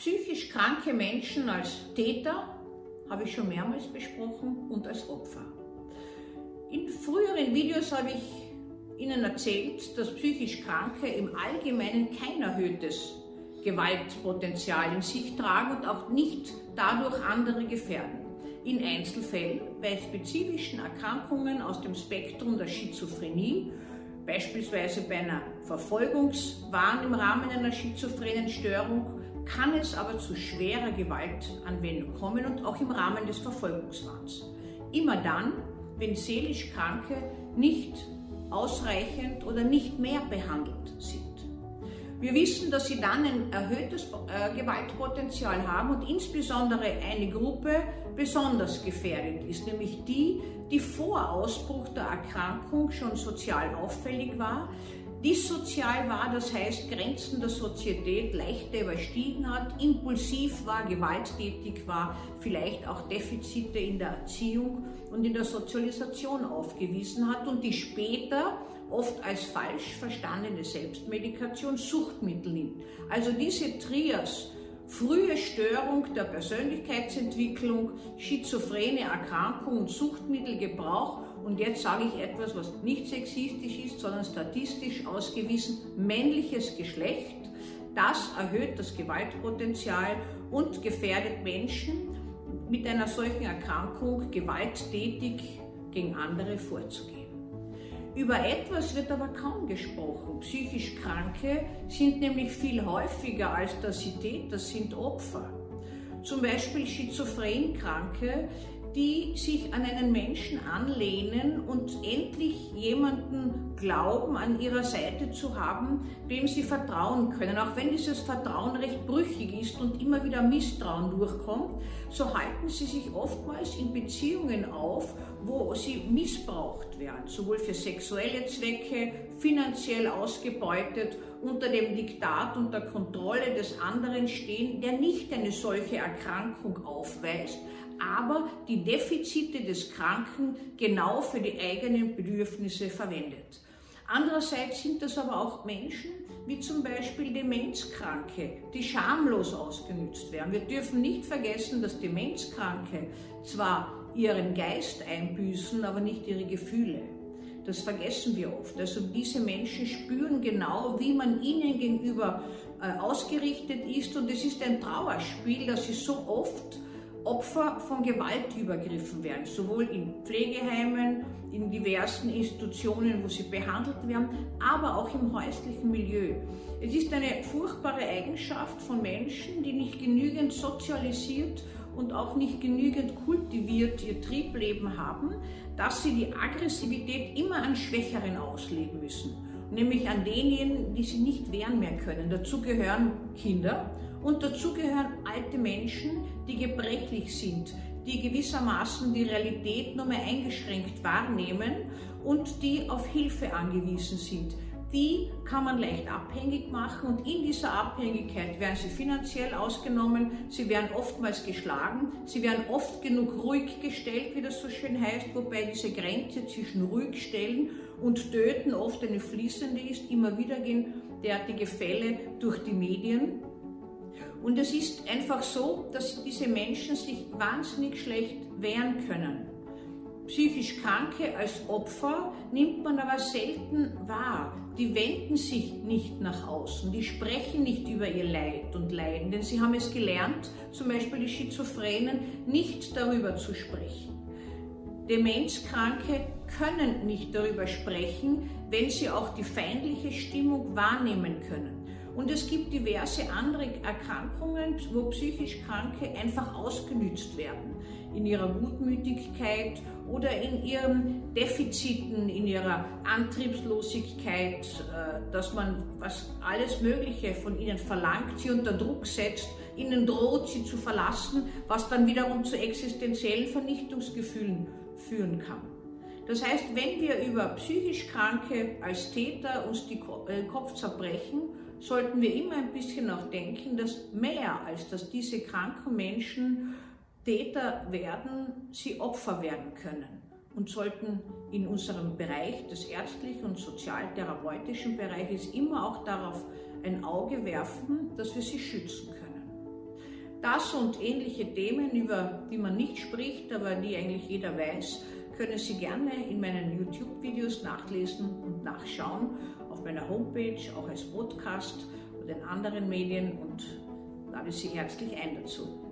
Psychisch kranke Menschen als Täter habe ich schon mehrmals besprochen und als Opfer. In früheren Videos habe ich Ihnen erzählt, dass psychisch Kranke im Allgemeinen kein erhöhtes Gewaltpotenzial in sich tragen und auch nicht dadurch andere gefährden. In Einzelfällen, bei spezifischen Erkrankungen aus dem Spektrum der Schizophrenie, beispielsweise bei einer Verfolgungswahn im Rahmen einer schizophrenen Störung, kann es aber zu schwerer Gewaltanwendung kommen und auch im Rahmen des Verfolgungswahns. Immer dann, wenn seelisch Kranke nicht ausreichend oder nicht mehr behandelt sind. Wir wissen, dass sie dann ein erhöhtes äh, Gewaltpotenzial haben und insbesondere eine Gruppe besonders gefährdet ist, nämlich die, die vor Ausbruch der Erkrankung schon sozial auffällig war, dissozial war, das heißt Grenzen der Sozietät leichter überstiegen hat, impulsiv war, gewalttätig war, vielleicht auch Defizite in der Erziehung und in der Sozialisation aufgewiesen hat und die später oft als falsch verstandene Selbstmedikation Suchtmittel nimmt. Also diese Trias, frühe Störung der Persönlichkeitsentwicklung, schizophrene Erkrankung und Suchtmittelgebrauch und jetzt sage ich etwas, was nicht sexistisch ist, sondern statistisch ausgewiesen, männliches Geschlecht, das erhöht das Gewaltpotenzial und gefährdet Menschen mit einer solchen Erkrankung gewalttätig gegen andere vorzugehen. Über etwas wird aber kaum gesprochen. Psychisch Kranke sind nämlich viel häufiger als dass sie Täter sind Opfer. Zum Beispiel Schizophrenkranke die sich an einen Menschen anlehnen und endlich jemanden glauben, an ihrer Seite zu haben, dem sie vertrauen können. Auch wenn dieses Vertrauen recht brüchig ist und immer wieder Misstrauen durchkommt, so halten sie sich oftmals in Beziehungen auf, wo sie missbraucht werden, sowohl für sexuelle Zwecke, finanziell ausgebeutet, unter dem Diktat und der Kontrolle des anderen stehen, der nicht eine solche Erkrankung aufweist, aber die Defizite des Kranken genau für die eigenen Bedürfnisse verwendet. Andererseits sind das aber auch Menschen, wie zum Beispiel Demenzkranke, die schamlos ausgenützt werden. Wir dürfen nicht vergessen, dass Demenzkranke zwar ihren Geist einbüßen, aber nicht ihre Gefühle. Das vergessen wir oft. Also diese Menschen spüren genau, wie man ihnen gegenüber äh, ausgerichtet ist und es ist ein Trauerspiel, dass sie so oft Opfer von Gewaltübergriffen werden, sowohl in Pflegeheimen, in diversen Institutionen, wo sie behandelt werden, aber auch im häuslichen Milieu. Es ist eine furchtbare Eigenschaft von Menschen, die nicht genügend sozialisiert und auch nicht genügend kultiviert ihr Triebleben haben, dass sie die Aggressivität immer an Schwächeren ausleben müssen, nämlich an denjenigen, die sie nicht wehren mehr können. Dazu gehören Kinder und dazu gehören alte Menschen, die gebrechlich sind, die gewissermaßen die Realität nur mehr eingeschränkt wahrnehmen und die auf Hilfe angewiesen sind. Die kann man leicht abhängig machen und in dieser Abhängigkeit werden sie finanziell ausgenommen, sie werden oftmals geschlagen, sie werden oft genug ruhig gestellt, wie das so schön heißt, wobei diese Grenze zwischen ruhig stellen und töten oft eine fließende ist. Immer wieder gehen derartige Fälle durch die Medien und es ist einfach so, dass diese Menschen sich wahnsinnig schlecht wehren können. Psychisch Kranke als Opfer nimmt man aber selten wahr. Die wenden sich nicht nach außen, die sprechen nicht über ihr Leid und Leiden, denn sie haben es gelernt, zum Beispiel die Schizophrenen, nicht darüber zu sprechen. Demenzkranke können nicht darüber sprechen, wenn sie auch die feindliche Stimmung wahrnehmen können. Und es gibt diverse andere Erkrankungen, wo psychisch Kranke einfach ausgenützt werden. In ihrer Gutmütigkeit oder in ihren Defiziten, in ihrer Antriebslosigkeit, äh, dass man was alles Mögliche von ihnen verlangt, sie unter Druck setzt, ihnen droht, sie zu verlassen, was dann wiederum zu existenziellen Vernichtungsgefühlen führen kann. Das heißt, wenn wir über psychisch Kranke als Täter uns den äh, Kopf zerbrechen, sollten wir immer ein bisschen auch denken, dass mehr als dass diese kranken Menschen Täter werden, sie Opfer werden können und sollten in unserem Bereich des ärztlichen und sozialtherapeutischen Bereiches immer auch darauf ein Auge werfen, dass wir sie schützen können. Das und ähnliche Themen, über die man nicht spricht, aber die eigentlich jeder weiß, können Sie gerne in meinen YouTube-Videos nachlesen und nachschauen, auf meiner Homepage, auch als Podcast oder in anderen Medien und lade Sie herzlich ein dazu.